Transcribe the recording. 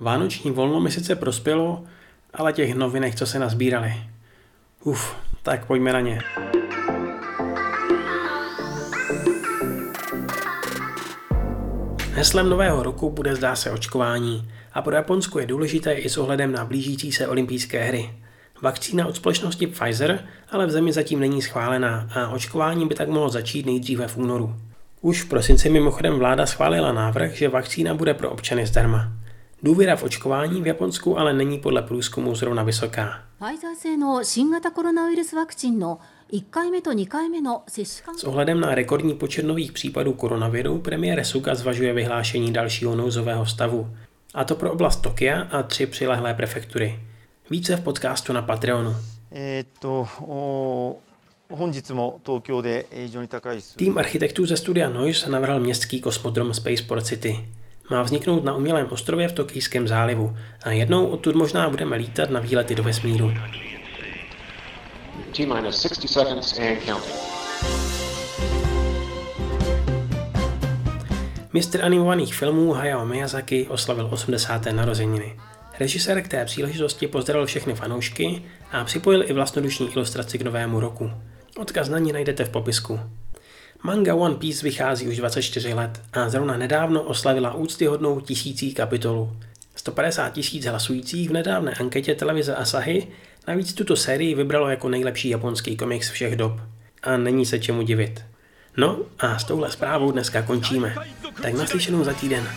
Vánoční volno mi sice prospělo, ale těch novinek, co se nazbírali. Uf, tak pojďme na ně. Heslem nového roku bude zdá se očkování a pro Japonsko je důležité i s ohledem na blížící se olympijské hry. Vakcína od společnosti Pfizer ale v zemi zatím není schválená a očkování by tak mohlo začít nejdříve v únoru. Už v prosinci mimochodem vláda schválila návrh, že vakcína bude pro občany zdarma. Důvěra v očkování v Japonsku ale není podle průzkumu zrovna vysoká. S ohledem na rekordní počet nových případů koronaviru premiér Suga zvažuje vyhlášení dalšího nouzového stavu. A to pro oblast Tokia a tři přilehlé prefektury. Více v podcastu na Patreonu. Tým architektů ze studia Noise navrhl městský kosmodrom Spaceport City. Má vzniknout na umělém ostrově v Tokijském zálivu a jednou odtud možná budeme lítat na výlety do vesmíru. T-minus 60 seconds and counting. Mistr animovaných filmů Hayao Miyazaki oslavil 80. narozeniny. Režisér k té příležitosti pozdravil všechny fanoušky a připojil i vlastnodušní ilustraci k novému roku. Odkaz na ní najdete v popisku. Manga One Piece vychází už 24 let a zrovna nedávno oslavila úctyhodnou tisící kapitolu. 150 tisíc hlasujících v nedávné anketě televize Asahi navíc tuto sérii vybralo jako nejlepší japonský komiks všech dob. A není se čemu divit. No a s touhle zprávou dneska končíme. Tak naslyšenou za týden.